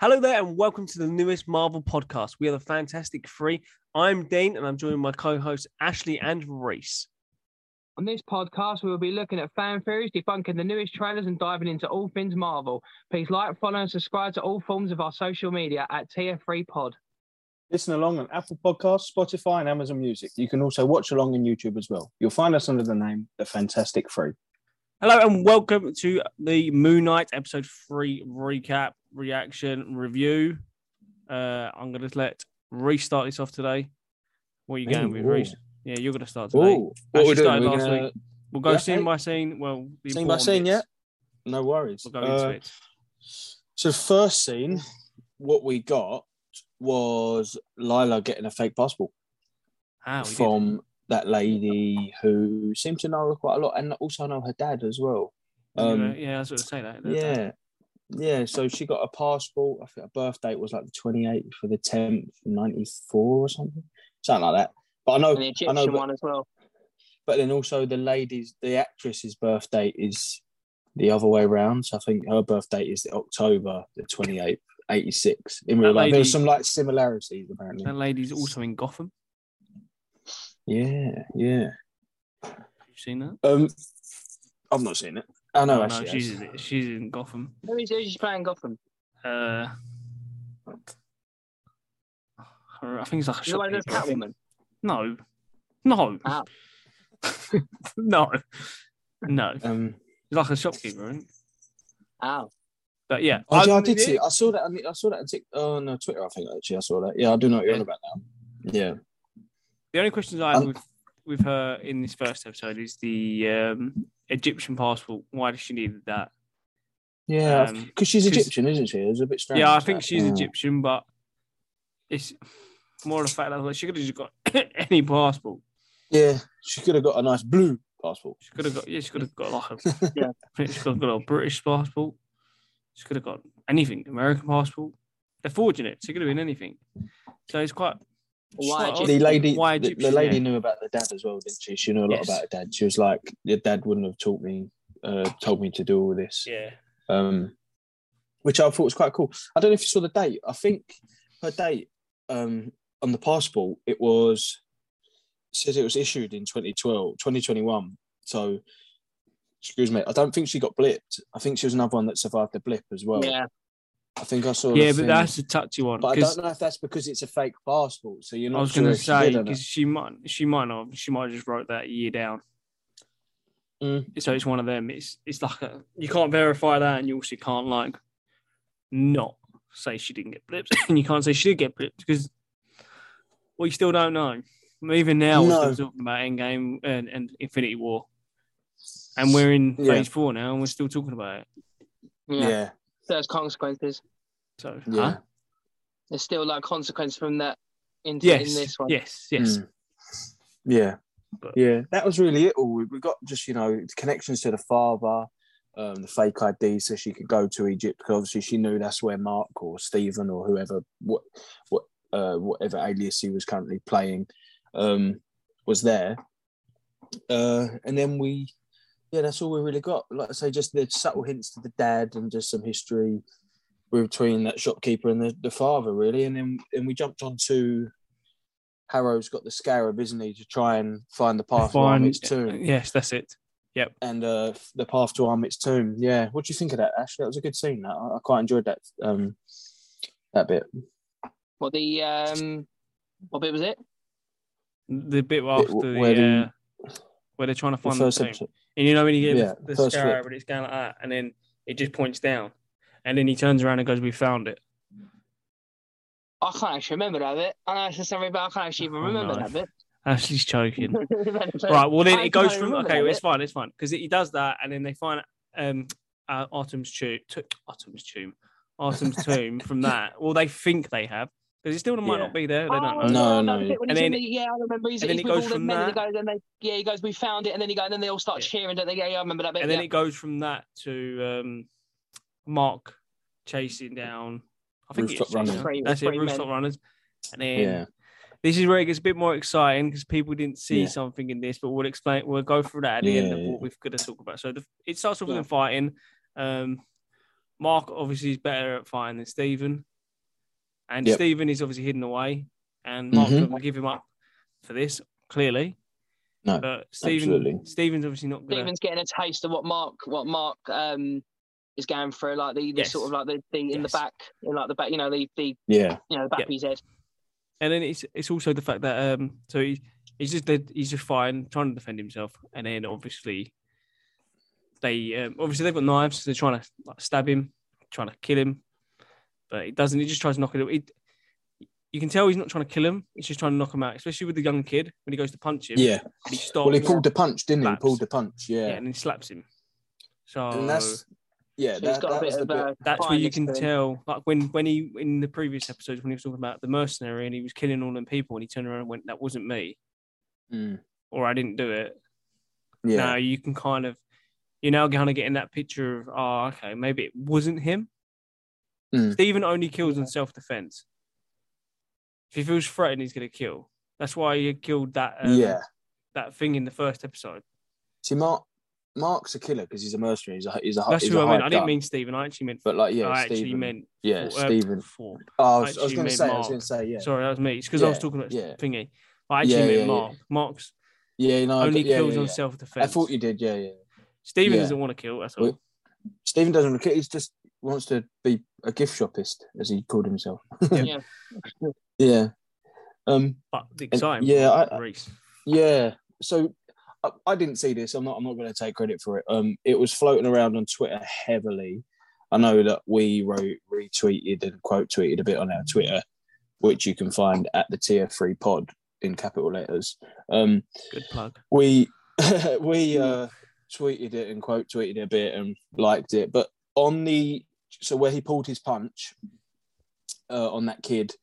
Hello there, and welcome to the newest Marvel podcast. We are the Fantastic Three. I'm Dean, and I'm joined by my co-hosts Ashley and Reese. On this podcast, we will be looking at fan theories, debunking the newest trailers, and diving into all things Marvel. Please like, follow, and subscribe to all forms of our social media at TF3 Pod. Listen along on Apple Podcasts, Spotify, and Amazon Music. You can also watch along on YouTube as well. You'll find us under the name The Fantastic Three. Hello, and welcome to the Moon Knight episode three recap, reaction, review. Uh, I'm going to let Reese start this off today. What are you going with. Reese? Yeah, you're going to start today. Ooh, what we're doing? started We're last gonna week. We'll go Yeah, scene hey. by scene. Well, scene by scene, yeah. No worries. We'll go into Uh, it. So first scene, what we got was Layla getting a fake passport we did. from that lady who seemed to know her quite a lot, and also know her dad as well. Um, yeah, I was going to say that. that- yeah, yeah. So she got a passport. I think her birth date was like the twenty eighth for the tenth, ninety four or something, something like that. But I know, And the I Egyptian know, but, one as well. but then also the lady's, the actress's birth date is the other way around. So I think her birth date is October the twenty eighth, eighty six. In real That life, there's some like similarities apparently. That lady's also in Gotham. Yeah, yeah. You've seen that? Um, I've not seen it. I know Oh, no, actually. she's has. in, she's in Gotham. Who is who's playing Gotham? Uh, I think it's like a The one shopkeeper. Catwoman. No, no, Ah. no, no. Um, He's like a shopkeeper, isn't he? Oh. But yeah, Oh, yeah, I I'm- did see. It. I saw that. on the- I saw that on Oh no, Twitter. I think actually I saw that. Yeah, I do know what you're on about now. Yeah. The only questions I have Um, with with her in this first episode is the um, Egyptian passport. Why does she need that? Yeah, Um, because she's 'cause- Egyptian, isn't she? It was a bit strange. yeah, I think that. she's Yeah. Egyptian, but it's more the fact that like, she could have just got any passport. Yeah, she could have got a nice blue passport. She could have got yeah, she could have got like a Yeah. She could have got a British passport. She could have got anything, American passport. They're forging it. She could have been anything. So it's quite. Why it's The lady, Why the, the lady yeah. knew about the dad as well, didn't she? She knew a lot Yes. about her dad. She was like, "Your dad wouldn't have taught me, uh, told me to do all this." Yeah. um, which I thought was quite cool. I don't know if you saw the date. I think her date um, on the passport it was it says it was issued in 2012, 2021. So, excuse me, I don't think she got blipped. I think she was another one that survived the blip as well. Yeah. I think I saw. the Yeah, but thing. that's a touchy one. But I don't know if that's because it's a fake passport. So you're not. I was sure going to say did or not. because she might, she might not, she might have just wrote that year down. Mm. So it's one of them. It's it's like a, you can't verify that, and you also can't like not say she didn't get blipped, and you can't say she did get blipped because we still don't know. Even now, we're still talking about Endgame and, and Infinity War, and we're in Yeah. Phase Four now, and we're still talking about it. Yeah. Yeah, There's consequences. So yeah. huh? There's still like consequence from that into yes, in this one. yes, yes. Mm. Yeah, But- yeah. That was really it. All we we got just you know connections to the father, um, the fake ID, so she could go to Egypt. Because obviously she knew that's where Mark or Stephen or whoever what what uh, whatever alias he was currently playing um, was there. Uh, and then we, yeah, that's all we really got. Like I say, just the subtle hints to the dad and just some history between that shopkeeper and the, the father, really. And then and we jumped on to Harrow's got the scarab, isn't he, to try and find the path to Ammit's tomb Yes, that's it. Yep. And uh, the path to Ammit's tomb. Yeah, what do you think of that, Ash? That was a good scene. That I, I quite enjoyed that um, that bit. What the um what bit was it? The bit after the, where the- uh, where they're trying to find the, first tomb. episode. And you know when you get Yeah, the, the first scarab flip. and it's going like that, and then it just points down, and then he turns around and goes, "We found it." I can't actually remember that bit. I know it's a sorry, but I can't actually even Oh, remember no. that bit. Ashley's choking. right. right. Well, then I it goes from okay. Well, it's fine. It's fine because he does that, and then they find um uh, Artem's tomb. T- Artem's tomb. Artem's tomb. From that, well, they think they have because it still might Yeah. not be there. They don't Oh, know. No, no, the bit when And then- the- yeah, I remember. He's, and then he's it with goes all the from men, and he that- goes, and they, yeah, he goes, we found it, and then he goes, and then they all start Yeah. cheering, don't they? Yeah, yeah, I remember that bit. and then yeah. it goes from that to um Mark chasing down. I think Rooftop it's chasing Runners. down- Three- That's it. three men. Runners, and then. Yeah, This is where it gets a bit more exciting because people didn't see Yeah. something in this, but we'll explain. We'll go through that at the end of what we've got to talk about. So the, it starts off with them fighting. Um, Mark obviously is better at fighting than Stephen, and Yep. Stephen is obviously hidden away, and Mark Mhm. doesn't give him up for this clearly. No, but Stephen, absolutely. Stephen's obviously not gonna. Stephen's getting a taste of what Mark what Mark um is going through, like the, the Yes. sort of like the, the in the back, in like the back, you know, the the Yeah, you know the back Yep. of his head. And then it's it's also the fact that um so he, he's just he's just fine trying to defend himself, and then obviously they um, obviously they've got knives, so they're trying to like, stab him, trying to kill him, but he doesn't. He just tries to knock it. He, you can tell he's not trying to kill him. He's just trying to knock him out, especially with the young kid when he goes to punch him. yeah. he stops. Well, he pulled the punch, didn't he? He pulled the punch. yeah, Yeah, and he slaps him. So and that's yeah. So That, got a that bit was the of bit. that's where you can to him. tell, like when when he in the previous episodes when he was talking about the mercenary and he was killing all them people, and he turned around and went, "That wasn't me," Mm, or "I didn't do it." yeah, Now you can kind of, you're now kind of getting that picture of, oh, okay, maybe it wasn't him. Mm. Stephen only kills Yeah. in self defense. If he feels threatened, he's going to kill. That's why he killed that um, yeah. that thing in the first episode. See, Mark, Mark's a killer because he's a mercenary. He's a he's a That's he's who a I meant. hired I didn't mean Stephen. I actually meant. But like, yeah, I actually meant. yeah, for- uh, Stephen. for- Oh, I I was, was going to meant say, I was going to say, yeah, Sorry, that was me. It's because I was talking about yeah. thingy. I actually Yeah, meant yeah, Mark. Mark's yeah, no, only get- yeah, kills yeah, on yeah. self I thought you did, yeah, yeah. Stephen yeah. doesn't want to kill. That's all. Well, Stephen doesn't. want to- kill. He's just wants to be a gift shopist, as he called himself. Yeah. yeah. Um. but the exciting yeah, I- Reese. Yeah. So I, I didn't see this. I'm not. I'm not going to take credit for it. Um. It was floating around on Twitter heavily. I know that we wrote, retweeted, and quote tweeted a bit on our Twitter, which you can find at the Tier Three Pod in capital letters. Um. Good plug. we we uh tweeted it and quote tweeted it a bit and liked it but on the so where he pulled his punch uh on that kid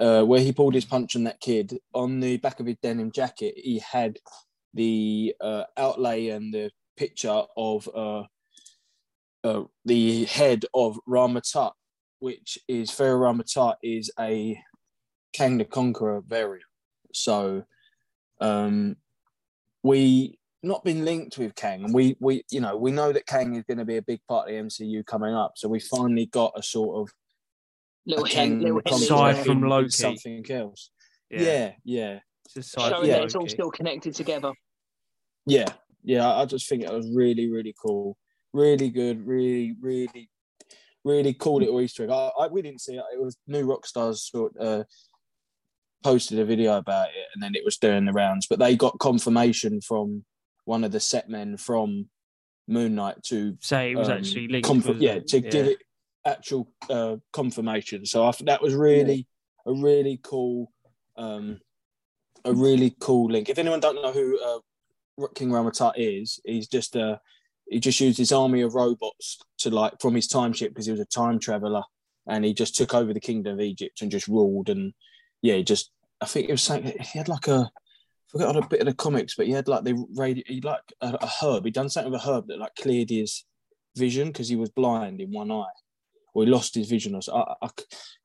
uh where he pulled his punch on that kid on the back of his denim jacket he had the uh outlay and the picture of uh, uh the head of Rama-Tut which is Pharaoh Rama-Tut is a Kang the Conqueror variant. So um we not been linked with Kang, and we we you know we know that Kang is going to be a big part of the MCU coming up. So we finally got a sort of Little a hint, Kang little hint Aside from in- in Loki. something else. Yeah, Yeah, yeah, It's showing from that it's all still connected together. yeah, yeah. I just think it was really really cool, really good, really really really cool little Easter egg. I, I we didn't see it. It was New Rockstars sort uh posted a video about it, and then it was doing the rounds. But they got confirmation from one of the set men from Moon Knight to say it was um, actually linked. conf- yeah, to give it actual uh, confirmation. So I that was really a really cool, um, a really cool link. If anyone don't know who uh, King Rama-Tut is, he's just uh, he just used his army of robots to like from his time ship because he was a time traveler, and he just took over the kingdom of Egypt and just ruled. And yeah, he just I think it was saying he had like a. I forgot a bit of the comics, but he had like the radio, he like a, a herb. He'd done something with a herb that like cleared his vision because he was blind in one eye or he lost his vision or so. I, I,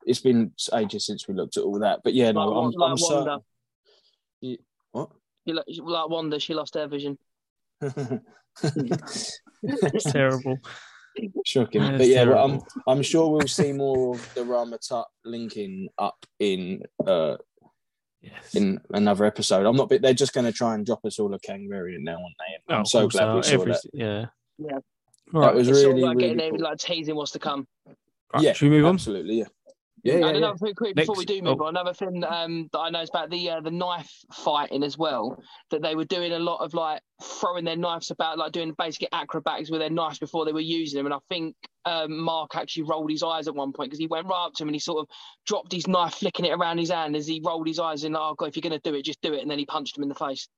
it's been ages since we looked at all that but yeah no Like- i'm, like I'm Wanda. certain Yeah, what You like, like Wanda, she lost her vision. It's terrible. shocking That's but yeah but I'm. I'm sure we'll see more of the Rama-Tut linking up in uh Yes. in another episode i'm not they're just going to try and drop us all a kangaroo variant now aren't they Oh, i'm of so glad uh, we saw every- that Yeah. Yeah. All that right. was It's sort really of like really getting cool. like teasing what's to come. right, yeah Should we move on? absolutely yeah yeah and yeah, yeah. another thing quick before we do move oh. on, another thing um, that I know is about the uh, the knife fighting as well. That they were doing a lot of like throwing their knives about, like doing basic acrobatics with their knives before they were using them. And I think um, Mark actually rolled his eyes at one point because he went right up to him and he sort of dropped his knife, flicking it around his hand as he rolled his eyes and like, oh god, if you're gonna do it, just do it. And then he punched him in the face.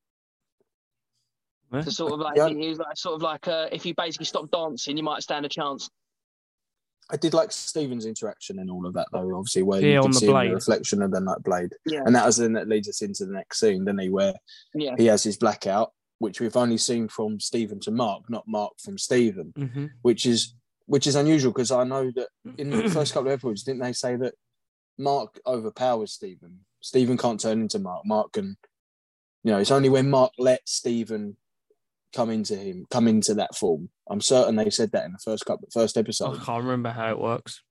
Yeah. So sort of like Yeah. he was like sort of like uh, if you basically stop dancing, you might stand a chance. I did like Stephen's interaction and all of that, though. Obviously, where Yeah, you on can the see the reflection of the night blade, Yeah. and that was then that leads us into the next scene, doesn't he? Where Yeah. he has his blackout, which we've only seen from Stephen to Mark, not Mark from Stephen, Mhm. which is which is unusual because I know that in the first couple of episodes, didn't they say that Mark overpowers Stephen? Stephen can't turn into Mark. Mark can, you know, it's only when Mark lets Stephen come into him, come into that form, I'm certain they said that in the first couple, first episode. I can't remember how it works.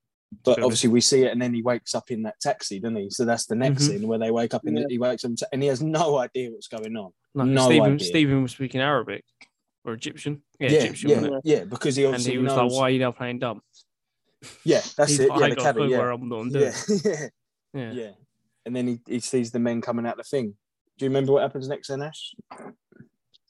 But obviously, we see it, and then he wakes up in that taxi, doesn't he? So that's the next Mhm. scene where they wake up, and Yeah. he wakes up, and he has no idea what's going on. Like No Stephen, idea. Stephen was speaking Arabic or Egyptian. Yeah, Yeah, Egyptian. yeah, wasn't yeah, it? because he And obviously he was knows. like, "Why are you now playing dumb?" Yeah, that's it. like, Yeah, I the ain't got a cabin. Yeah, where I'm doing. yeah, yeah, Yeah. yeah. And then he, he sees the men coming out the thing. Do you remember what happens next, then, Ash?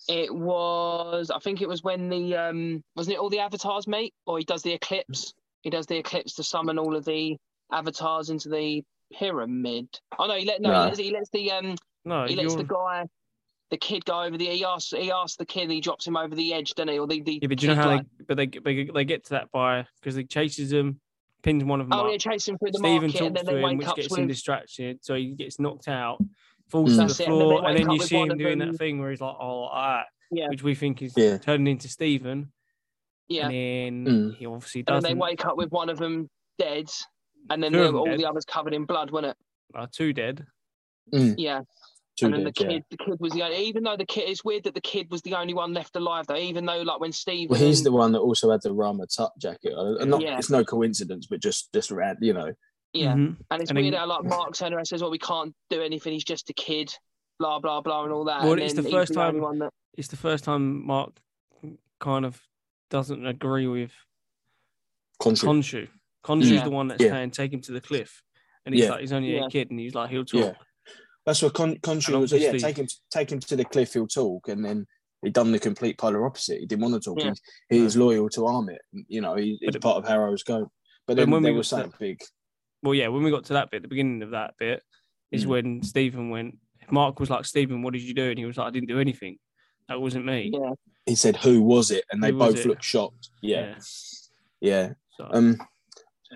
It was, I think it was when the um wasn't it all the avatars, mate? Or he does the eclipse. He does the eclipse to summon all of the avatars into the pyramid. Oh no, he let no, No. He, lets, he lets the um No, he lets you're, the guy, the kid go over the. He asks he asks the kid. He drops him over the edge, doesn't he? Or the the. yeah, but do you know how like- they? But they they they get to that by because he chases him, pins one of them Oh up. yeah, chase him through the Stephen market, and then to they him, wake which up gets him distracted, so he gets knocked out, falls Mm. to That's the it, and floor, and then you see him doing them- that thing where he's like, "Oh, ah," Yeah, which we think is Yeah. turning into Stephen, yeah. and then Mm. he obviously And then doesn't. they wake up with one of them dead, and then Two of the- them all dead. the others covered in blood, wasn't it? Are two dead. Yeah. Two and then the dead, yeah. kid, the kid was the only. Even though the kid, it's weird that the kid was the only one left alive, though. Even though, like when Steve, Well, he's the one that also had the Rama Tut jacket. Uh, Not, Yeah. It's no coincidence, but just just around, you know. Yeah. Mhm. And it's And weird then- how like Mark Turner says, "Well, we can't do anything. He's just a kid." Blah blah blah and all that. Well, and it's the first only time- that, It's the first time Mark kind of doesn't agree with Khonshu. Khonshu. Khonshu's Yeah. the one that's Yeah. saying take him to the cliff, and he's Yeah. like he's only Yeah. a kid, and he's like he'll talk. Yeah. That's what Con- Khonshu And was. Yeah, take him take him to the cliff. He'll talk, and then he done the complete polar opposite. He didn't want to talk. Yeah. He, he's loyal to Ammit. You know, he, But it- part of Harrow's go. But But then when we were got was to- something big. Well, yeah, when we got to that bit, the beginning of that bit is Mm. when Stephen went. Mark was like, "Stephen, what did you do?" And he was like, "I didn't do anything. That wasn't me." yeah. He said, "Who was it?" And they Who both looked shocked. Yeah, Yeah. yeah. So, Um,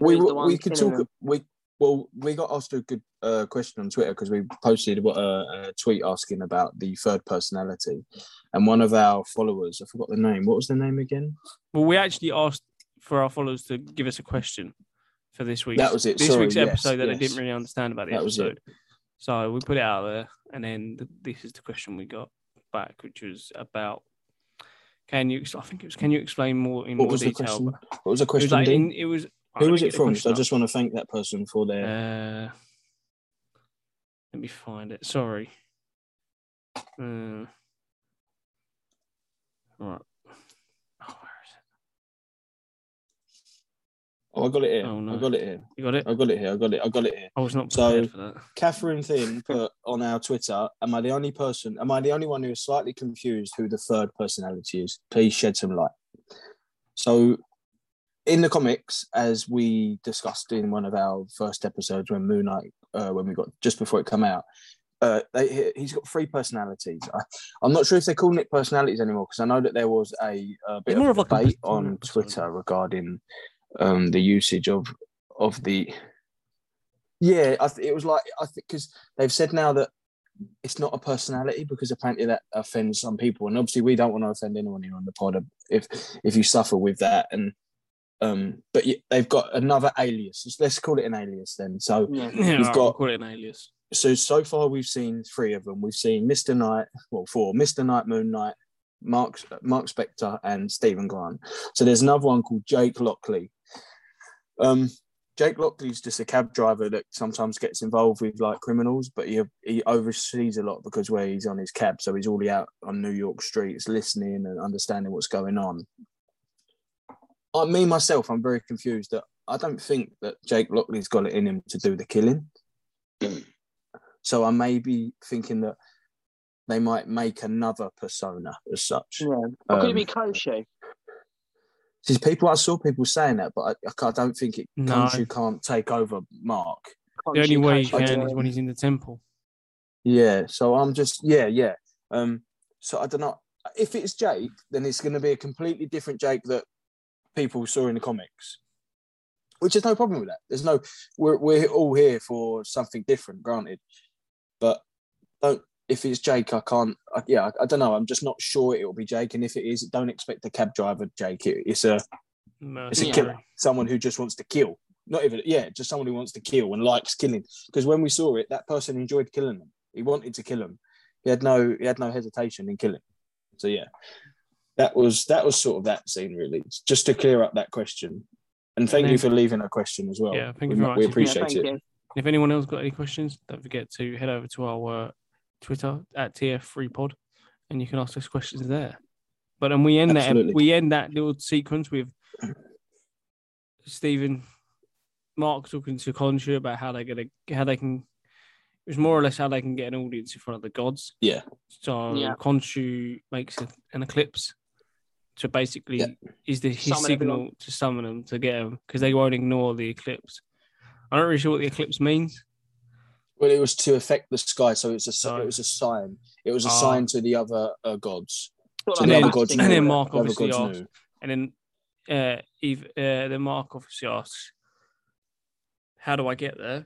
we we, one we could talk. them. We well, we got asked a good uh, question on Twitter because we posted what a, a tweet asking about the third personality, and one of our followers, I forgot the name. What was the name again? well, we actually asked for our followers to give us a question for this week. That was it. This Sorry, week's yes, episode that yes. they didn't really understand about the That was it. episode. So we put it out there, and then th- this is the question we got back, which was about. Can you? I think it was. Can you explain more in What more was the detail? question? But What was the It was question? like in, it was. Who was it from? So I just want to thank that person for their. Uh, let me find it. Sorry. Uh, right. Oh, where is it? Oh, I got it here. Oh, no. I got it here. You got it? I got it here. I got it. I got it here. I was not So- prepared for that. Catherine Thin put on our Twitter, Am I the only person, am I the only one who is slightly confused who the third personality is? Please shed some light. So, in the comics, as we discussed in one of our first episodes when Moon Knight, uh, when we got just before it come out, uh, they, he- he's got three personalities. I, I'm not sure if they're calling it personalities anymore because I know that there was a, a bit It's more of of like a debate on. Twitter regarding um, the usage of of the. Yeah, I th- it was like I think because they've said now that it's not a personality because apparently that offends some people, and obviously we don't want to offend anyone here on the pod if if you suffer with that. And um, but y- they've got another alias. Let's call it an alias then. So Yeah. Yeah, You've alright, got- we'll call it an alias. so so far we've seen three of them. We've seen Mister Knight, well four, Mister Knight, Moon Knight, Mark Mark Spector, and Stephen Grant. So there's another one called Jake Lockley. Um, Jake Lockley's just a cab driver that sometimes gets involved with like criminals, but he he oversees a lot because where he's on his cab, so he's already out on New York streets listening and understanding what's going on. I, me myself, I'm very confused that I don't think that Jake Lockley's got it in him to do the killing. So I may be thinking that they might make another persona as such. Yeah. Or could it Um, be Khonshu? See, people I saw people saying that, but I, I don't think it. No. Khonshu can't take over Mark. The only way he can yeah. is when he's in the temple. Yeah, so I'm just yeah, yeah. Um, so I don't know if it's Jake, then it's going to be a completely different Jake that people saw in the comics, which is no problem with that. There's no we're we're all here for something different, granted, but don't. If it's Jake, I can't. I, yeah, I, I don't know. I'm just not sure it will be Jake, and if it is, don't expect a cab driver Jake. It, it's a it's a killer, someone who just wants to kill. Not even, yeah, just someone who wants to kill and likes killing. Because when we saw it, that person enjoyed killing them. He wanted to kill them. He had no, he had no hesitation in killing. So yeah, that was that was sort of that scene really, just to clear up that question. And thank then- you for leaving a question as well. Yeah, thank you we, very we much. appreciate yeah, thank it. you. If anyone else got any questions, don't forget to head over to our uh, Twitter at TF3Pod, and you can ask us questions there. But and we end Absolutely. that we end that little sequence with Stephen, Mark talking to Khonshu about how they're gonna how they can. It was more or less how they can get an audience in front of the gods. Yeah. So Yeah. Khonshu makes a, an eclipse to basically Yeah. is the his Summon signal everyone. to summon them to get them because they won't ignore the eclipse. I'm not really sure what the eclipse means. Well, it was to affect the sky, so it's a si- So- it was a sign. It was a Ah. sign to the other uh, gods. Sort So And the then- other like gods that knew. and then it. Mark The other obviously gods asked- knew. And then uh, Eve, uh, then Mark obviously asks, "How do I get there?"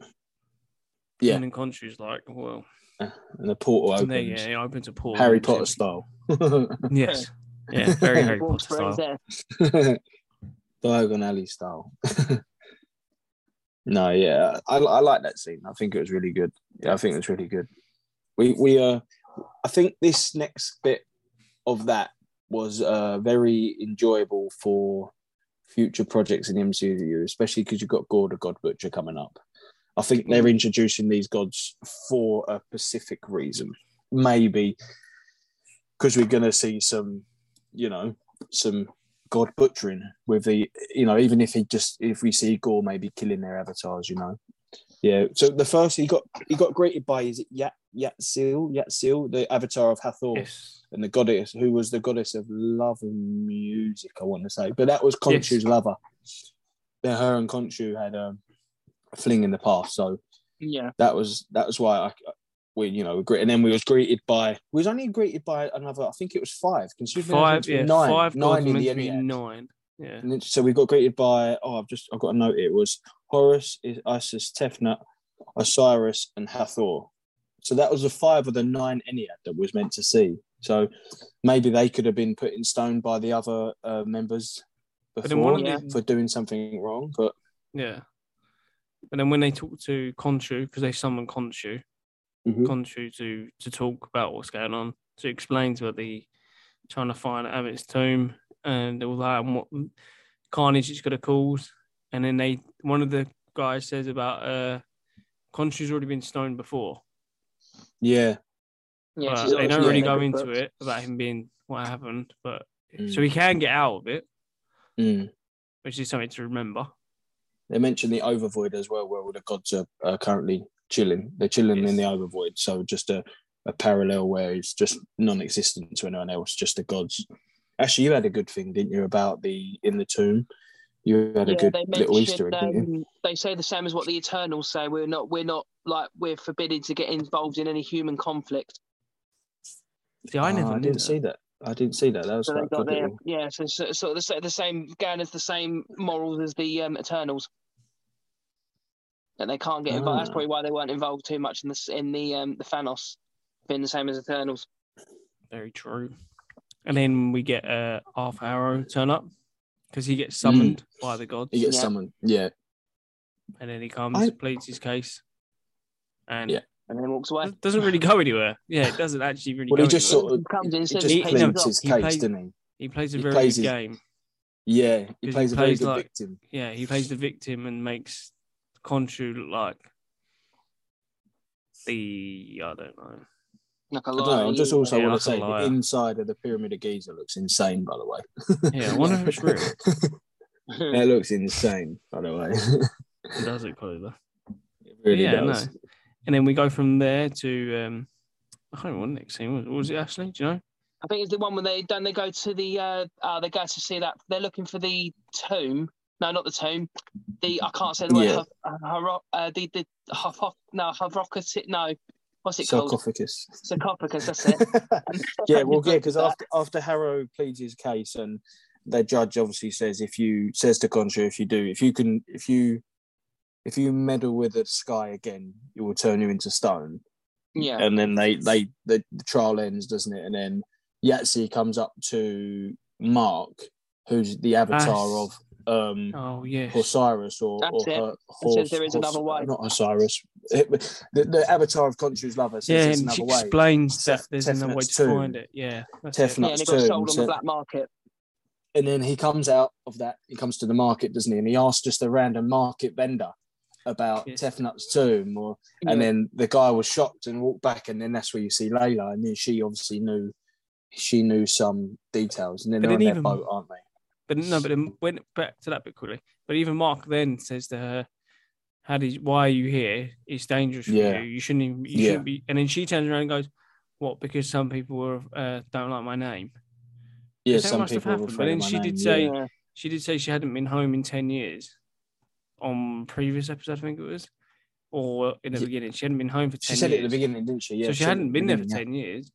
Yeah. And then Khonshu's like, "Well, and the portal and there, yeah, he opens a portal. Harry Potter him. style. Yes. Yeah, very Harry Potter style. Diagon Alley style. No, yeah, I, I like that scene. I think it was really good. Yeah, I think it was really good. We we uh, I think this next bit of that was uh very enjoyable for future projects in the MCU, especially because you've got God the God Butcher coming up. I think they're introducing these gods for a specific reason. Maybe because we're going to see some, you know, some god butchering with the, you know, even if he just if we see Gorr maybe killing their avatars, you know. Yeah. So the first he got he got greeted by is it Yat Yatzil Yatzil the avatar of Hathor Yes. and the goddess who was the goddess of love and music, I want to say. But that was Khonshu's lover. Then her and Khonshu had um, a fling in the past, so Yeah. that was that was why I we you know great. And then we was greeted by we was only greeted by another. I think it was five. Considering Five, yeah, nine, five nine in the Ennead. nine. Yeah. Then- so we got greeted by oh I've just I've got a note. It was Horus, Isis, Tefnut, Osiris, and Hathor. So that was the five of the nine Ennead that was meant to see. So maybe they could have been put in stone by the other uh, members But then one before the, for doing something wrong. But yeah. But then when they talk to Khonshu, because they summon Khonshu, Mhm. Khonshu to to talk about what's going on, to explain to her the trying to find Ammit's tomb and all that and what carnage it's gonna cause. And then they one of the guys says about uh Khonshu's already been stoned before. yeah, Yeah. but they don't really go into books. it about him being what happened, but so Mm. he can get out of it, Mm. which is something to remember. They mentioned the overvoid as well, where all the gods are, are currently chilling. They're chilling in Yes. the overvoid, so just a, a parallel where it's just non-existent to anyone else, just the gods. Actually, you had a good thing, didn't you, about the in the tomb? You had a good little Easter mentioned. egg, didn't you? Um, they say the same as what the Eternals say. We're not. We're not like we're forbidden to get involved in any human conflict. See, I never I didn't that. see that. I didn't see that. That was So quite good. their yeah. So, so sort of the, the same going as the same morals as the um, Eternals. That they can't get involved. That's Ah. probably why they weren't involved too much in this in the um, the Thanos being the same as Eternals. Very true. And then we get uh, Arthur Harrow turn up because he gets summoned by the gods, He gets Yeah. summoned. Yeah, and then he comes, I- pleads his case, and Yeah. And then walks away. it doesn't really go anywhere. Yeah, it doesn't actually really Well, go he just anywhere. sort of comes in, he says just he- pays no, his pleads his he case, plays- didn't he? He plays a he very plays good his- game. Yeah, he 'Cause he plays a very plays good like- victim. Yeah, he plays the victim and makes Khonshu look like the I don't know. like a I don't know. I just also Yeah, want to say the inside of the Pyramid of Giza looks insane, by the way. Yeah, I wonder if it's real. It looks insane, by the way. It does look clever. it really yeah, does. no. And then we go from there to um, I can't remember what next scene was. What was it Ashley? Do you know? I think it's the one when they don't they go to the uh, uh they go to see that they're looking for the tomb. No, not the tomb. The I can't say the word. Yeah. Huff- uh, Hero- uh, the the Huff, Huff, no Havrokas. No, what's it called? Sarcophagus. Sarcophagus. That's it. yeah, well, yeah, because after after Harrow pleads his case and the judge obviously says if you says to Khonshu if you do if you can if you if you meddle with the sky again it will turn you into stone yeah, and then they they the, the trial ends doesn't it and then Yahtzee comes up to Mark who's the avatar Yes. of um Oh yes. Osiris or, That's or her, It says there is another way. not Osiris it- the, the avatar of Khonshu's lover says Yeah, it's and she another way. explains Tef- that there's another way Tefnut's to tomb. find it. Yeah, that's it. Yeah, and it got tomb, sold on the black market. And then he comes out of that. He comes to the market, doesn't he? And he asks just a random market vendor about Yes. Tefnut's tomb, or and Yeah. then the guy was shocked and walked back, and then that's where you see Layla, and then she obviously knew. She knew some details, and then But they're on then their boat, aren't they? But no, but then went back to that bit quickly. But even Mark then says to her, "How did? Why are you here? It's dangerous for Yeah. you. You shouldn't. Even, you Yeah. shouldn't be." And then she turns around and goes, "What? Because some people were, uh, don't like my name." Yeah, that some must have people. happened, but then she did say- yeah. She did say she hadn't been home in ten years. On previous episode, I think it was, or in the beginning, she hadn't been home for she ten said years. it at the beginning, didn't she? Yeah, so she it at hadn't been there for ten years.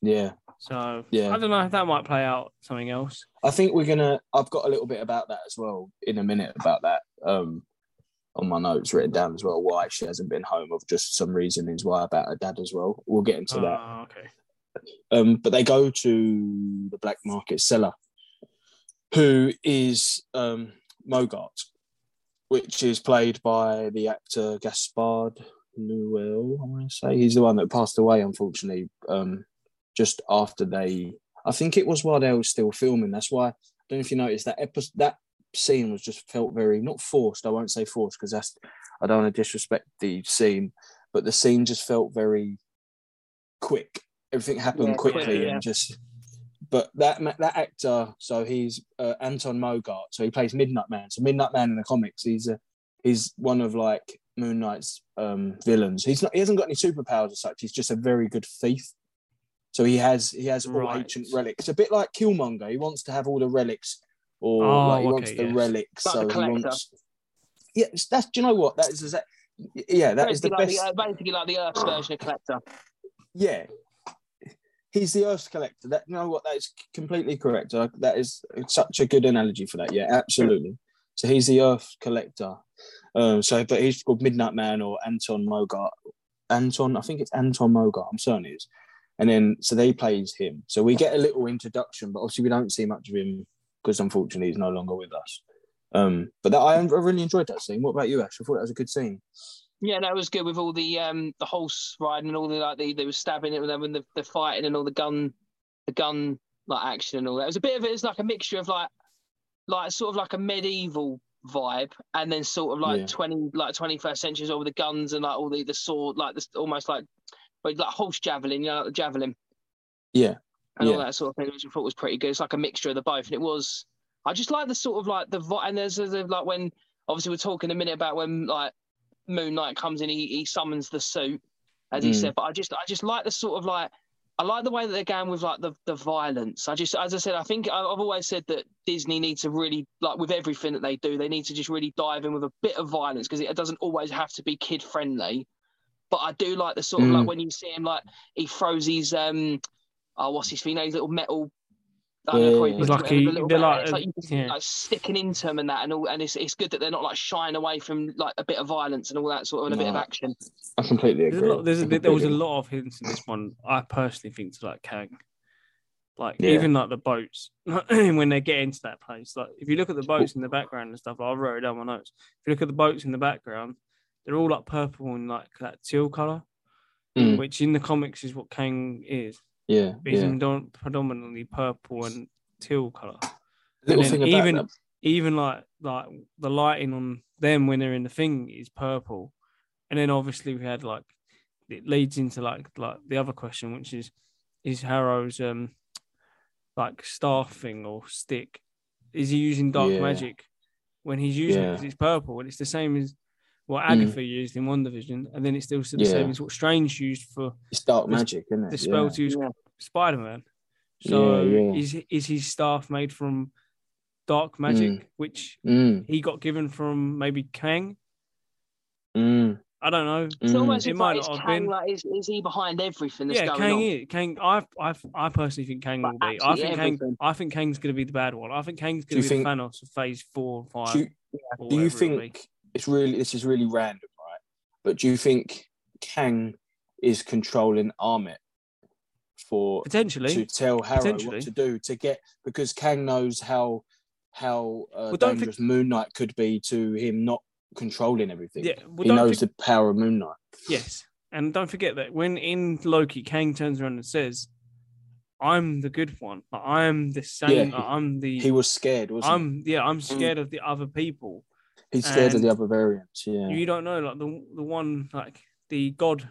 Yeah. So Yeah. I don't know if that might play out something else. I think we're gonna. I've got a little bit about that as well in a minute about that. Um, on my notes written down as well why she hasn't been home of just some reasonings why about her dad as well. We'll get into that. Ah, okay. Um, but they go to the black market seller, who is um, Mogart, which is played by the actor Gaspard Ulliel. I want to say he's the one that passed away, unfortunately, um, just after they. I think it was while they were still filming. That's why I don't know if you noticed that episode. That scene was just felt very not forced. I won't say forced because that's I don't want to disrespect the scene, but the scene just felt very quick. Everything happened Yeah, quickly quick, yeah. and just. But that that actor, so he's uh, Anton Mogart, so he plays Midnight Man. So Midnight Man in the comics, he's a he's one of like Moon Knight's um, villains. He's not he hasn't got any superpowers as such. He's just a very good thief. So he has he has all Right. ancient relics. A bit like Killmonger. He wants to have all the relics, or Oh, like he okay, wants the yes. relics. Like so the he wants. Yeah, that's. Do you know what that is? is that, yeah, that is the Basically best. the, uh, basically like the Earth's version of Collector. Yeah, he's the Earth collector. That you know what? That is completely correct. Uh, that is such a good analogy for that. Yeah, absolutely. So he's the Earth collector. Um, so, but he's called Midnight Man or Anton Mogart. Anton, I think it's Anton Mogart. I'm certain it is. And then, so they plays him. So we get a little introduction, but obviously we don't see much of him because unfortunately he's no longer with us. Um, but that, I, I really enjoyed that scene. What about you, Ash? I thought that was a good scene. Yeah, that was good with all the um the horse riding and all the like the they were stabbing it with them and the, the fighting and all the gun the gun like action and all that. It was a bit of it was like a mixture of like like sort of like a medieval vibe and then sort of like Yeah. twenty like twenty first centuries all with the guns and like all the the sword like this almost like but like horse javelin, you know, like the javelin Yeah. and all that sort of thing, which I thought was pretty good. It's like a mixture of the both, and it was. I just like the sort of like the and there's, there's like when obviously we're talking a minute about when like Moon Knight comes in, he, he summons the suit, as he Mm. said. But I just I just like the sort of like I like the way that they're going with like the the violence. I just as I said, I think I've always said that Disney needs to really like with everything that they do, they need to just really dive in with a bit of violence because it doesn't always have to be kid friendly. But I do like the sort of like Mm. when you see him like he throws his um oh what's his thing? His little metal. I don't Yeah. probably He's like a little they're bit- like- it's like you can see, yeah. like sticking into them and that and all, and it's it's good that they're not like shying away from like a bit of violence and all that sort of and a bit of action. I completely There's agree. a lot, there's a, I there was a lot of hints in this one. I personally think to like Kang, like Yeah. even like the boats when they get into that place. Like if you look at the boats in the background and stuff, I wrote it down my notes. If you look at the boats in the background, they're all like purple and like that teal color, Mm, which in the comics is what Kang is. yeah, He's yeah. predom- predominantly purple and teal color. Little thing about even- that. even like like the lighting on them when they're in the thing is purple, and then obviously we had like it leads into like like the other question, which is is Harrow's um like staff thing or stick? Is he using dark Yeah. magic when he's using it because it's purple and it's the same as what Mm. Agatha used in WandaVision, and then it's still the Yeah. same as what Strange used for It's dark the- magic, isn't it? the spell yeah. to use Yeah. Spider Man. So Yeah, yeah. is is his staff made from dark magic, which Mm, he got given from maybe Kang? mm, I don't know. It's mm. almost It might like, not is have Kang, been. like is, is he behind everything that's yeah, going Kang on? is Kang. I I I personally think Kang Like, will be. I absolutely think Kang. I think Kang's going to be the bad one. I think Kang's going to be the think- Thanos of Phase Four or Five. Do you, or do you whatever it'll be. think it's really this is really random, right? But do you think Kang is controlling Ammit for potentially? to tell Harrow what to do to get because Kang knows how how uh, Well, dangerous Moon Knight could be to him not controlling everything. Yeah, well, he knows for- the power of Moon Knight. yes, and don't forget that when in Loki, Kang turns around and says, "I'm the good one. I'm the same. Yeah, I'm the. He was scared, wasn't I'm yeah. I'm scared of the other people. He? He's scared of the other variants. Yeah. You don't know, like the the one like the god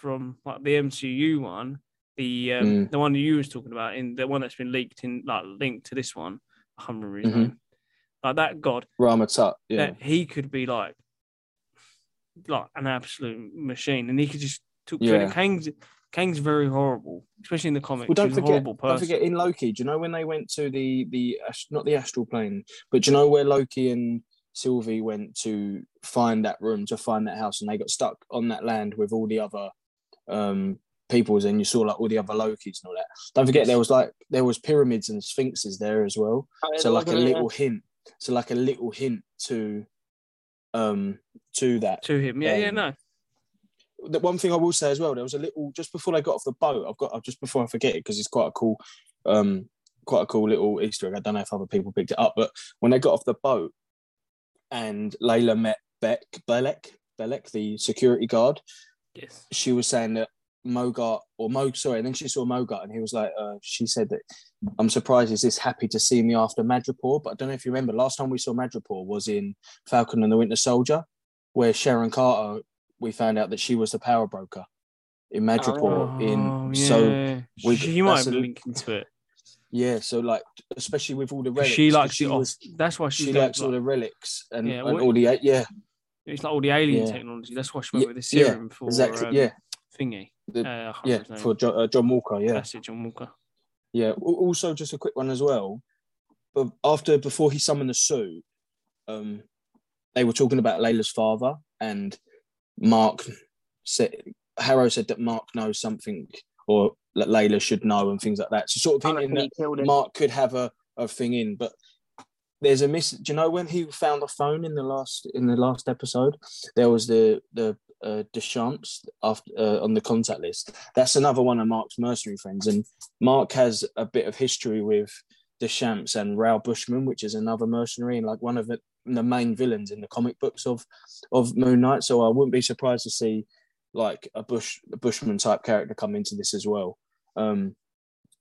from like the MCU one, the um, Mm. the one that you was talking about in the one that's been leaked in like linked to this one. I can't remember his Mhm. name. Like that god, Rama Tut. Yeah. that he could be like like an absolute machine, and he could just talk to Yeah. Kang's Kang's very horrible, especially in the comics. Well, don't He's a forget, horrible don't forget in Loki. Do you know when they went to the the not the astral plane, but do you know where Loki and Sylvie went to find that room to find that house, and they got stuck on that land with all the other um peoples, and you saw like all the other Lokis and all that. Don't forget there was like there was pyramids and sphinxes there as well. Oh, So like a little hint, so like a little hint to um to that. to him. Yeah, yeah, um, no. the one thing I will say as well, there was a little just before they got off the boat. I've got just before I forget it because it's quite a cool, um, quite a cool little Easter egg. I don't know if other people picked it up, but when they got off the boat and Layla met Beck Belek Belek, the security guard, Yes. she was saying that Mogart or Mo, sorry, and then she saw Mogart and he was like, uh, she said that I'm surprised he's this happy to see me after Madripoor, but I don't know if you remember last time we saw Madripoor was in Falcon and the Winter Soldier, where Sharon Carter we found out that she was the power broker in Madripoor. Oh, in so yeah. we- she might that's have a- been linked into it. Yeah, so like especially with all the relics, she likes she the off. was That's why she she likes all the relics and, Yeah, and all the yeah It's like all the alien Yeah. technology. That's why she went Yeah, with the serum for exactly um, yeah thingy. The- uh, yeah for. John, uh, John Walker yeah That's it, John Walker. Yeah. Also, just a quick one as well. But after before he summoned the suit, um, they were talking about Layla's father, and Mark said Harrow said that Mark knows something, or that Layla should know, and things like that. So sort of hinting that he killed him. Mark could have a, a thing in, but there's a miss. Do you know when he found the phone in the last in the last episode? There was the the uh, Deschamps after uh, on the contact list. That's another one of Mark's mercenary friends, and Mark has a bit of history with Deschamps and Raoul Bushman, which is another mercenary and like one of the, the main villains in the comic books of of Moon Knight. So I wouldn't be surprised to see like a Bush a Bushman type character come into this as well. Um,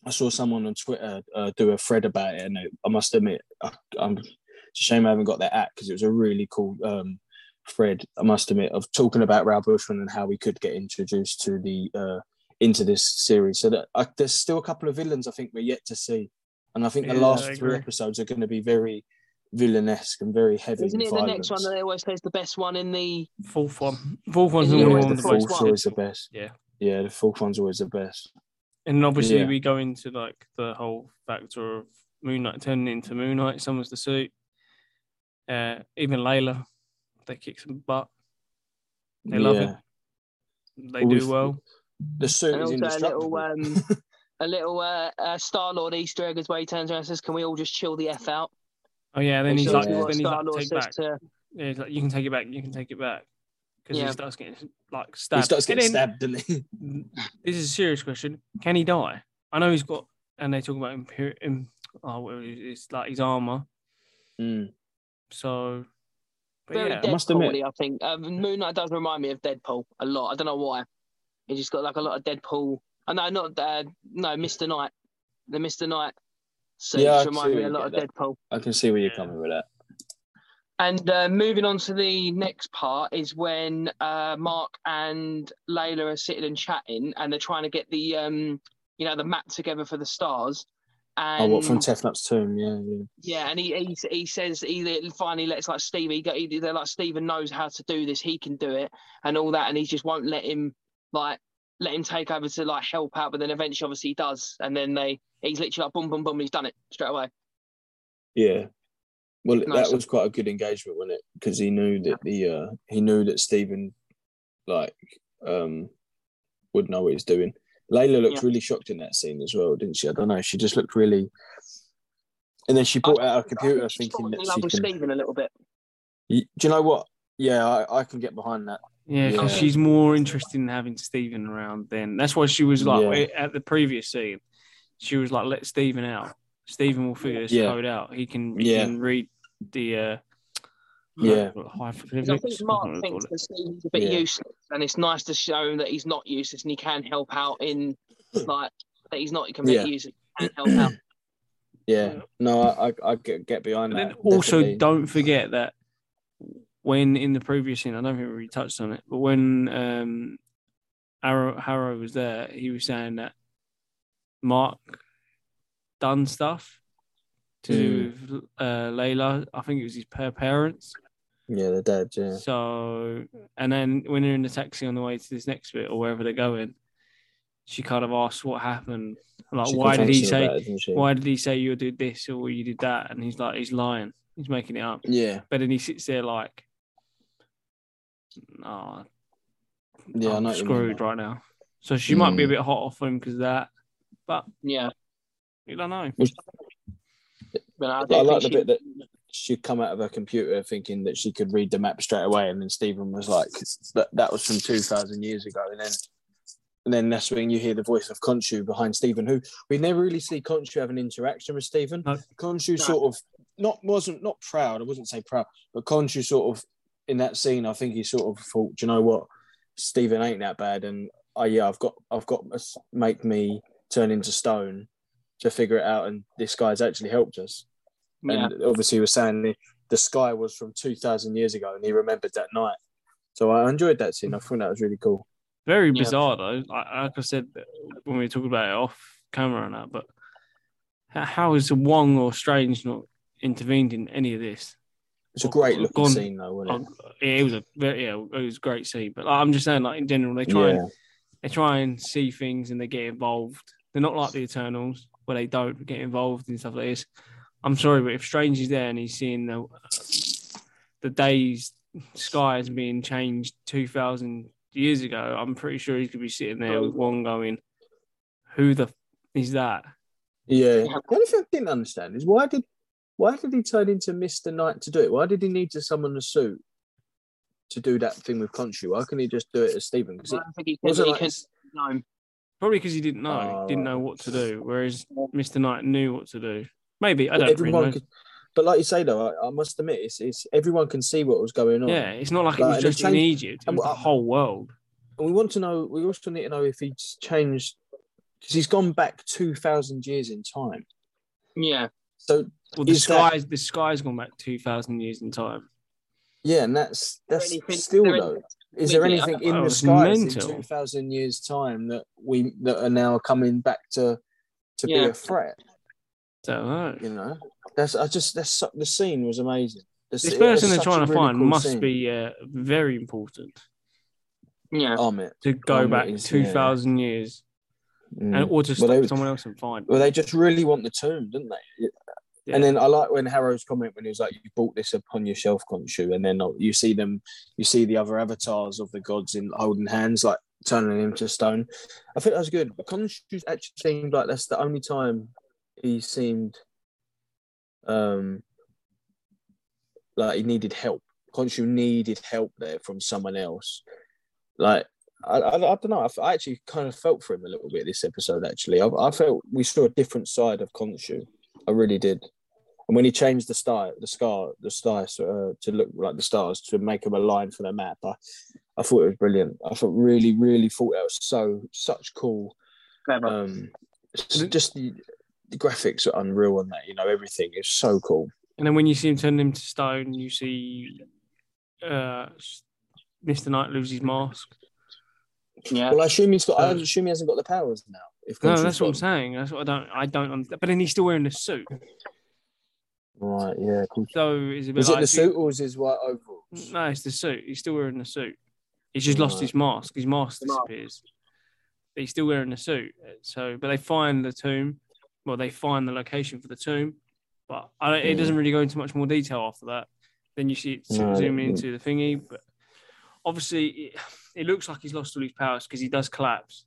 I saw someone on Twitter uh, do a thread about it, and it, I must admit, I, I'm it's a shame I haven't got that app because it was a really cool um, thread. I must admit of talking about Raoul Bushman and how we could get introduced to the uh, into this series. So that I, there's still a couple of villains I think we're yet to see, and I think the Yeah, last three episodes are going to be very villainesque and very heavy. Isn't in it the next one that they always say is the best one in the? Fourth one. Fourth one's Yeah, always one the the that one. always the best. Yeah. Yeah, the fourth one's always the best. And obviously, Yeah. we go into like the whole factor of Moon Knight turning into Moon Knight. Someone's the suit. Uh, even Layla, they kick some butt. They love it. They Well, do well. The suit And is also a little, um, a little uh, uh, Star Lord Easter egg as well. He turns around and says, "Can we all just chill the f out?" Oh yeah, then Which he's is like, then he's like, Star-Lord take says back. to- Yeah, he's like, you can take it back. You can take it back. Because Yeah. he starts getting like stabbed. he stabbed. starts getting then- stabbed, doesn't he? This is a serious question. Can he die? I know he's got, and they talk about him. him oh, well, it's like his armor. Mm. So, Very yeah, I must admit- Deadpool. I think um, Moon Knight does remind me of Deadpool a lot. I don't know why. He just got like a lot of Deadpool. I know, not uh, no, Mister Knight. The Mister Knight suit Yeah, I just remind me a lot of that. Deadpool. I can see where you're Yeah. coming with that. And uh, moving on to the next part is when uh, Mark and Layla are sitting and chatting, and they're trying to get the um, you know, the map together for the stars. And Oh, what from Tefnut's tomb? Yeah, yeah. yeah, and he, he he says he finally lets like Steve. He, go- he they're like Stephen knows how to do this. He can do it and all that, and he just won't let him like let him take over to like help out. But then eventually, obviously, he does, and then they he's literally like boom, boom, boom. And he's done it straight away. Yeah. Well, Nice. that was quite a good engagement, wasn't it? Because he knew that the uh, he knew that Stephen, like, um, would know what he's doing. Layla looked Yeah. really shocked in that scene as well, didn't she? I don't know. She just looked really. And then she brought out her computer, I think she's thinking that she with can. Stephen a little bit. Do you know what? Yeah, I, I can get behind that. yeah, because Yeah. she's more interested in having Stephen around. Then that's why she was like Yeah. at the previous scene. She was like, "Let Stephen out. Stephen will figure this Yeah. code out. He can, he Yeah. can read the uh, Yeah. high 'Cause I think Mark thinks that Stephen's a bit Yeah. useless, and it's nice to show him that he's not useless and he can help out in like that he's not completely Yeah. useless. He can help out. Yeah. No, I, I, I get, get behind And then that. also definitely. don't forget that when in the previous scene, I don't think we really touched on it, but when um Harrow, Harrow was there, he was saying that Mark done stuff to do with uh, Layla. I think it was his her parents. Yeah, the dad. Yeah. So, and then when they're in the taxi on the way to this next bit or wherever they're going, she kind of asks what happened. Like, She why did he say? it. Why did he say you did this or you did that? And he's like, he's lying. He's making it up. Yeah. But then he sits there like, nah, Yeah. I I'm know what you mean, screwed right now. So she might be a Mm. bit hot off him because of that. But Yeah, you don't know. but I, I do like the think bit that she'd come out of her computer thinking that she could read the map straight away, and then Stephen was like, "That that was from two thousand years ago," and then. And then that's when you hear the voice of Khonshu behind Stephen, who we never really see Khonshu have an interaction with Stephen. No. Khonshu No. sort of not wasn't not proud. I wouldn't say proud, but Khonshu sort of in that scene, I think he sort of thought, "Do you know what, Stephen ain't that bad, and oh yeah, I've got I've got to make me turn into stone to figure it out, and this guy's actually helped us." yeah, and obviously he was saying the, the sky was from 2000 years ago and he remembered that night so i enjoyed that scene i thought that was really cool Very Yeah. bizarre though. Like, like I said when we were talking about it off camera and that, but h- how is Wong or Strange not intervened in any of this? it's a great looking Gone- scene though wasn't Oh, yeah, it was a very, yeah, it was a great scene. But like, I'm just saying, like in general, they try it and they try and see things and they get involved. They're not like the Eternals where they don't get involved in stuff like this. I'm sorry, but if Strange is there and he's seeing the the days skies being changed two thousand years ago, I'm pretty sure he could be sitting there with one going, "Who the f- is that?" yeah the only thing i didn't understand is why did why did he turn into mr knight to do it why did he need to summon a suit to do that thing with Khonshu? why couldn't he just do it as stephen because it don't think he could. wasn't He like could no. Probably because he didn't know, Oh, didn't know what to do. Uh, whereas Mister Knight knew what to do. Maybe I but don't really everyone know. could, but like you say though I, I must admit it's, it's everyone can see what was going on Yeah, it's not like, Like, it was and they just in changed- Egypt; it and was the whole world. And we want to know, we also need to know if he's changed, because he's gone back 2,000 years in time. Yeah, So, Well, the Is that- skies, the skies gone back two thousand years in time. yeah, and that's that's still though. Is there anything I- in the was skies mental. in 2,000 years' time that we that are now coming back to to be a threat? Don't know. You know, that's I just that's the scene was amazing. The This person they're trying to really find cool must scene. be uh, very important yeah. Mate. to go back it is, two yeah. years, Mm. and or to Well, stop they- someone else and find. Well, they just really want the tomb, didn't they? Yeah. And then I like when Harrow's comment when he was like, "You bought this upon your shelf, Khonshu," and then you see them, you see the other avatars of the gods in holding hands, like turning him to stone. I think that was good. But actually seemed like that's the only time he seemed, um, like he needed help. Khonshu needed help there from someone else. Like I, I, I don't know. I actually kind of felt for him a little bit this episode. Actually, I, I felt we saw a different side of Khonshu. I really did. And when he changed the star, the scar, the stars uh, to look like the stars to make them a line for the map, I, I thought it was brilliant. I thought really, really thought that was so such cool. Um, just the, the graphics are unreal on that. You know, everything is so cool. And then when you see him turn him to stone, you see uh, Mr. Knight lose his mask. yeah. Well, I assume he's got. I assume he hasn't got the powers now. If No, that's what I'm saying. That's what I don't. I don't understand. But then he's still wearing the suit, Right. Yeah. So is it bit Was it the suit or is his white overalls? No, it's the suit. He's still wearing the suit. He's just lost his mask. His mask disappears. But he's still wearing the suit. So, but they find the tomb. Well, they find the location for the tomb, but I, it Mm. doesn't really go into much more detail after that. Then you see it No, zoom it- into the thingy, but obviously it, it looks like he's lost all his powers because he does collapse.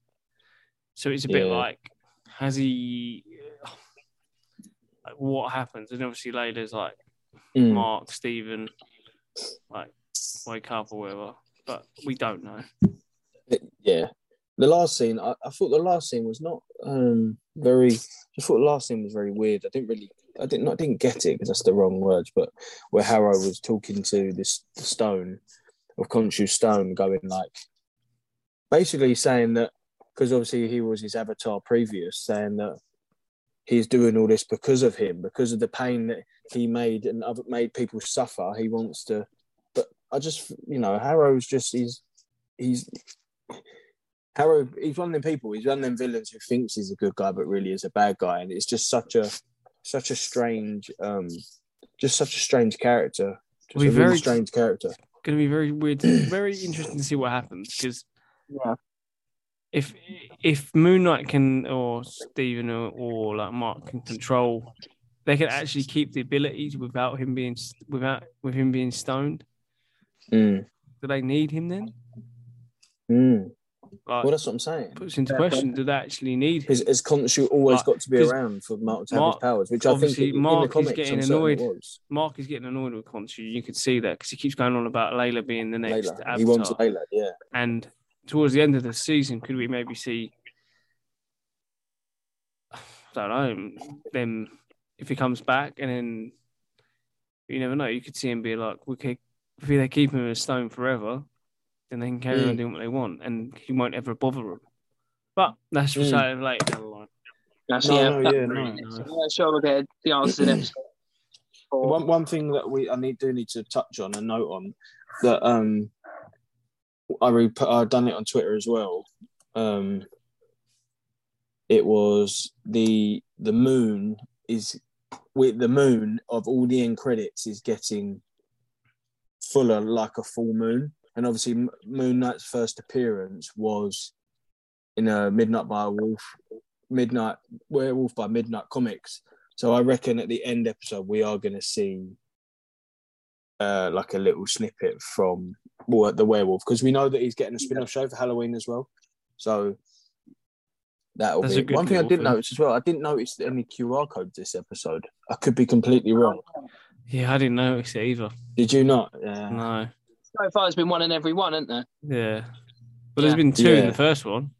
So it's a bit Yeah. like, has he? Like, what happens? And obviously, Layla's like, Mm. Mark, Stephen, like wake up or whatever. But we don't know. Yeah. The last scene, I, I thought the last scene was not um very. I thought the last scene was very weird. I didn't really I didn't I didn't get it because that's the wrong words, but where Harrow was talking to this the Stone of Khonshu Stone, going like basically saying that because obviously he was his avatar previous, saying that he's doing all this because of him, because of the pain that he made and other made people suffer. He wants to, but I just you know Harrow's just he's he's Harrow, he's one of them people. He's one of them villains who thinks he's a good guy, but really is a bad guy, and it's just such a, such a strange, um, just such a strange character. Just Be a really very- strange character. Going to be very weird, very interesting to see what happens because Yeah. If if Moon Knight can or Stephen or, or like Mark can control, they can actually keep the abilities without him being without with him being stoned. Mm. Do they need him then? Mm. Like, Well, that's what I'm saying. puts into Yeah, question: Do they actually need him? His, his Khonshu always Like, got to be around for Mark to have Mark- his powers, which I think obviously in, in Mark the is getting I'm annoyed. Mark is getting annoyed with Khonshu. You could see that because he keeps going on about Layla being the next Layla. Avatar. He wants Layla, yeah. And towards the end of the season, could we maybe see? I don't know. Then if he comes back, and then you never know. You could see him be like, "We could, if they keep him in a stone forever, then they can carry on Mm. doing what they want, and he won't ever bother them." But that's for Mm. something later down the line. That's, No, yeah, no, that's yeah, pretty no. next. I'm sure we'll get the answer to this. One one thing that we I need do need to touch on and note on that um I re I done it on Twitter as well. Um it was the the moon is with the moon of all the end credits is getting fuller like a full moon and obviously Moon Knight's first appearance was in a Midnight by a Wolf Midnight Werewolf by Midnight comics so I reckon at the end episode we are going to see uh, like a little snippet from the werewolf because we know that he's getting a spin-off show for Halloween as well. So that'll That's be a good one thing I didn't thing. notice as well. I didn't notice any QR codes this episode. I could be completely wrong. Yeah, I didn't notice it either. Did you not? Yeah. No. So far, there's been one in every one, hasn't there? Yeah. Well, there's Yeah. been two in the first one.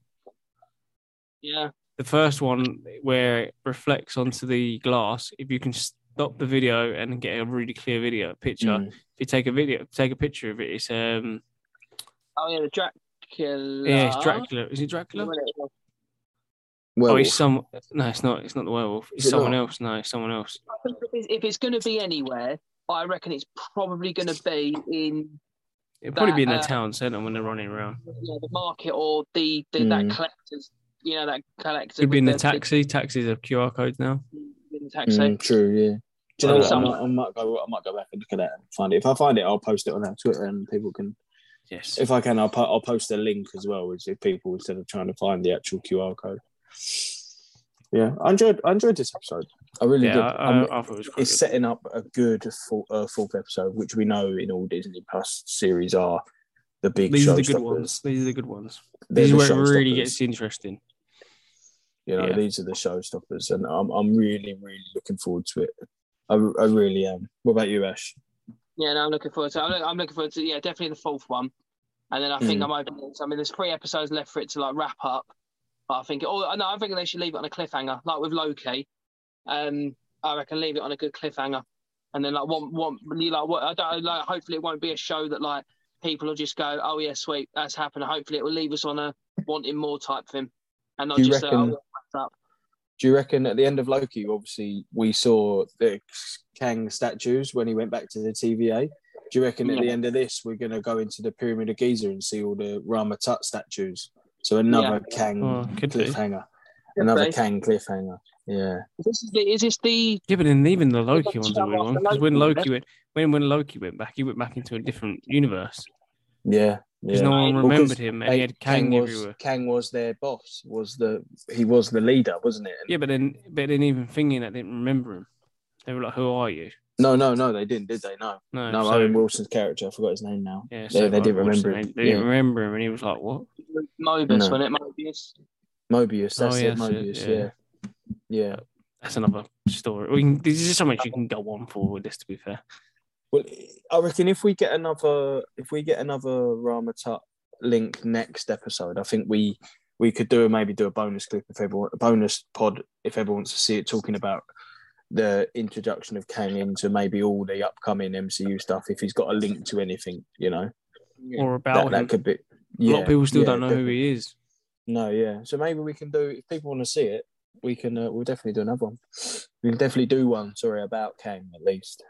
Yeah. the first one where it reflects onto the glass, if you can stop the video and get a really clear video picture, Mm. if you take a video, take a picture of it, it's um, Oh yeah, the Dracula. yeah, it's Dracula. Is it Dracula? Oh, Werewolf. it's some. No, it's not. It's not the werewolf. It's Is it someone not? else. No, it's someone else. If it's, going to be anywhere, I reckon it's probably going to be in It'll probably be in the uh, town centre when they're running around. you know, the market or the, the Mm. that collector's. You know that collector. Could be in with the taxi. Taxis have QR codes now. In the taxi. Mm, true. Yeah. Do you know what? I might, I might go. I might go back and look at that and find it. If I find it, I'll post it on our Twitter and people can. Yes. If I can, I'll, po- I'll post a link as well, which if people instead of trying to find the actual QR code. Yeah, I enjoyed. I enjoyed this episode. I really yeah, did. I, I, I'm- thought it was quite it's good. setting up a good full, uh, fourth episode, which we know in all Disney Plus series are the big These are the good ones. These are the good ones. They're This is the where it really gets interesting. You know, Yeah. these are the showstoppers, and I'm I'm really really looking forward to it. I, I really am. What about you, Ash? Yeah, no, I'm looking forward to. I'm, I'm looking forward to. Yeah, definitely the fourth one, and then I think Mm. I'm open. I mean, there's three episodes left for it to like wrap up. But I think. Oh no, I think they should leave it on a cliffhanger, like with Loki. Um, I reckon leave it on a good cliffhanger, and then like one one like what I don't like. Hopefully, it won't be a show that like people will just go, oh yeah, sweet, that's happened. Hopefully, it will leave us on a wanting more type thing, and not Do just reckon- oh, yeah, wrapped up. Do you reckon at the end of Loki, obviously we saw the Kang statues when he went back to the TVA? Do you reckon at the end of this we're going to go into the Pyramid of Giza and see all the Rama-Tut statues? So another Kang Oh, could be. cliffhanger, another be. Kang cliffhanger. Yeah, This is the, is this the Yeah, but then even the Loki one's a start weird one because when Loki Loki went when when Loki went back, he went back into a different universe yeah, because yeah. no one Well, 'cause remembered him and he had Kang, was everywhere. Kang was their boss. Was the he was the leader, wasn't it? Yeah, but then but then even thinking that didn't remember him. They were like, "Who are you?" No, no, no, they didn't, did they? No, No, no. so, Owen Wilson's character, I forgot his name now. yeah, they- so they didn't remember him. They, they didn't Yeah. remember him, and he was like, "What?" Mobius, No. wasn't it? Mobius. Mobius, that's Oh, yeah, it, Mobius. yeah. yeah, yeah. That's another story. We can, this is just something you can go on for with this. To be fair, Well, I reckon if we get another, if we get another Rama-Tut link next episode, I think we we could do maybe do a bonus clip if everyone, a bonus pod if everyone wants to see it talking about the introduction of Kang into maybe all the upcoming MCU stuff if he's got a link to anything, you know. Or about That, him. that could be. a lot of people still yeah, don't know who he is. No, yeah. So maybe we can do if people want to see it, we can. Uh, we'll definitely do another one. We can definitely do one. Sorry about Kang at least.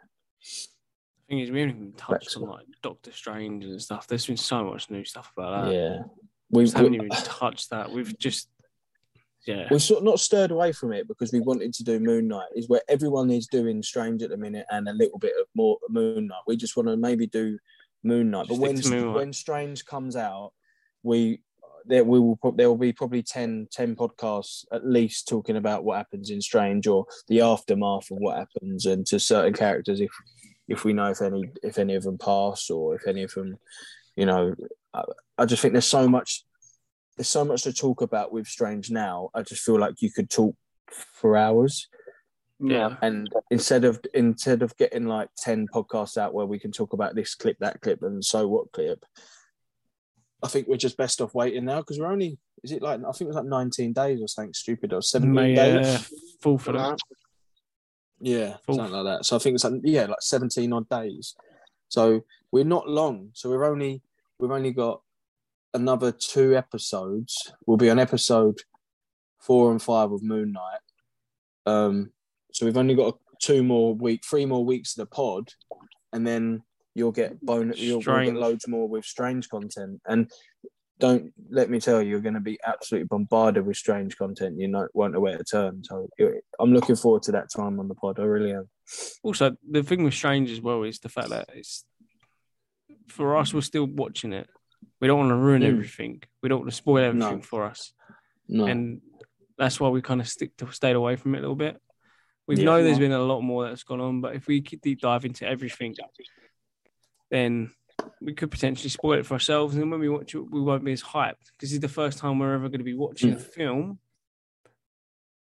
Thing is, we haven't even touched on like Doctor Strange and stuff. There's been so much new stuff about that. yeah, We we haven't we, even touched that. We've just, yeah, we've sort of not stirred away from it because we wanted to do Moon Knight. Is where everyone is doing Strange at the minute and a little bit of more Moon Knight. We just want to maybe do Moon Knight, but when to Moon Knight. when Strange comes out, we there we will there will be probably 10, 10 podcasts at least talking about what happens in Strange or the aftermath of what happens and to certain characters if if we know if any if any of them pass or if any of them you know I, I just think there's so much there's so much to talk about with Strange now. I just feel like you could talk for hours Yeah. and instead of instead of getting like 10 podcasts out where we can talk about this clip that clip and so what clip i think we're just best off waiting now because we're only is it like i think it was like 19 days or something stupid or 17 May, days uh, full for that. Yeah Full. something like that. So i think it's like yeah like 17 odd days. So we're not long. So we've only we've only got another two episodes. We'll be on episode four and five of moon knight. Um so we've only got two more week three more weeks of the pod and then you'll get bone you'll, you'll get loads more with strange content. And don't let me tell you you're going to be absolutely bombarded with strange content you know won't know where to turn so i'm looking forward to that time on the pod i really am Also, the thing with Strange as well is the fact that it's for us. We're still watching it. We don't want to ruin Mm. everything. We don't want to spoil everything No. for us, no and that's why we kind of stick to stayed away from it a little bit. We Yeah. know there's been a lot more that's gone on, but if we keep deep dive into everything, then we could potentially spoil it for ourselves. And when we watch it, we won't be as hyped because it's the first time we're ever going to be watching a film,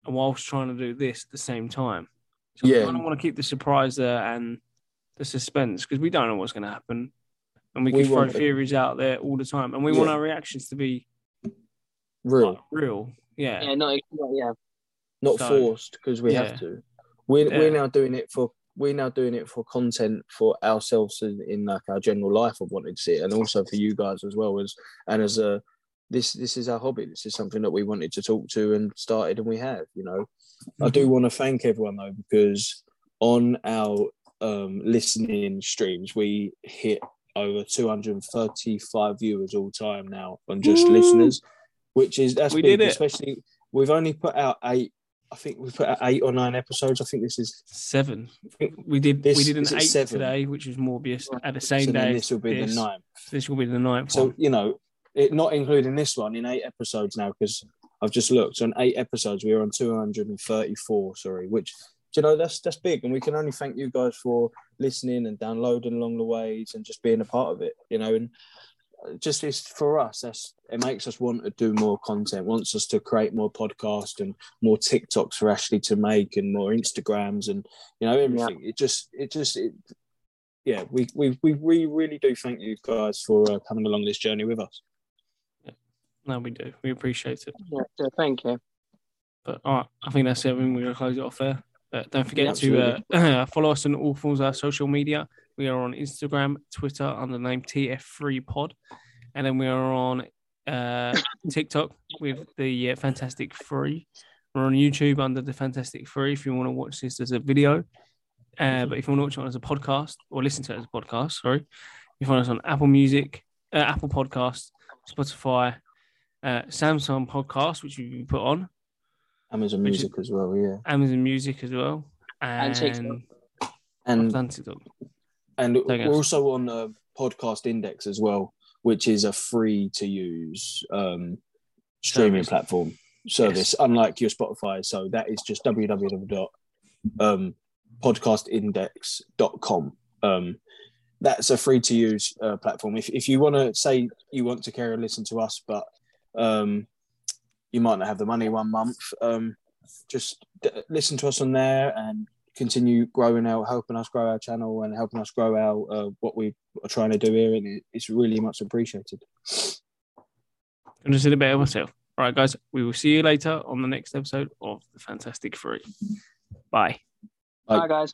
and whilst trying to do this at the same time. So we Yeah. kind of want to keep the surprise there and the suspense because we don't know what's going to happen, and we We can throw it- theories out there all the time, and we Yeah. want our reactions to be real like, real. Yeah. Yeah, no, yeah. not So, forced because we yeah. have to we're, Yeah. we're now doing it for we're now doing it for content for ourselves in, in like our general life of wanting to see it and also for you guys as well as and as a this this is our hobby this is something that we wanted to talk to and started and we have you know i Mm-hmm. do want to thank everyone though because on our um listening streams we hit over 235 viewers all time now on just Woo! listeners which is that's We big did it. especially we've only put out eight i think we've put out eight or nine episodes i think this is Seven. We did. This- we did an is eight seven? today, which was Morbius. At the same so day, this will be this. the ninth This will be the ninth so one. you know it not including this one in eight episodes now because i've just looked on eight episodes we are on 234 sorry which do you know that's that's big and we can only thank you guys for listening and downloading along the ways and just being a part of it you know and just is for us that's it makes us want to do more content wants us to create more podcasts and more tiktoks for ashley to make and more instagrams and you know everything it just it just it, yeah we, we we we really do thank you guys for uh, coming along this journey with us No, we do. We appreciate it. yeah so thank you. But all right, I think that's it. I mean, we're gonna close it off there. But don't forget Yeah, to uh, follow us on all forms of our social media. We are on Instagram, Twitter under the name TF3Pod, and then we are on uh, TikTok with the uh, Fantastic Free. We're on YouTube under the Fantastic Free if you want to watch this as a video. Uh, but if you want to watch it as a podcast or listen to it as a podcast, sorry, you find us on Apple Music, uh, Apple Podcasts, Spotify, uh, Samsung Podcast, which you put on, amazon Which is- music as well yeah Amazon Music as well, and, And TikTok. and TikTok. And we're also on uh, podcast index as well which is a free to use um streaming Service. platform service unlike your spotify so that is just www. Um, that's a free to use uh, platform if, if you want to say you want to carry on listen to us but um you might not have the money one month um just d- listen to us on there and continue growing our helping us grow our channel and helping us grow our uh, what we are trying to do here and it, it's really much appreciated I'm just a bit of myself. All right, guys, we will see you later on the next episode of the Fantastic Three. Bye. Bye. Bye, guys.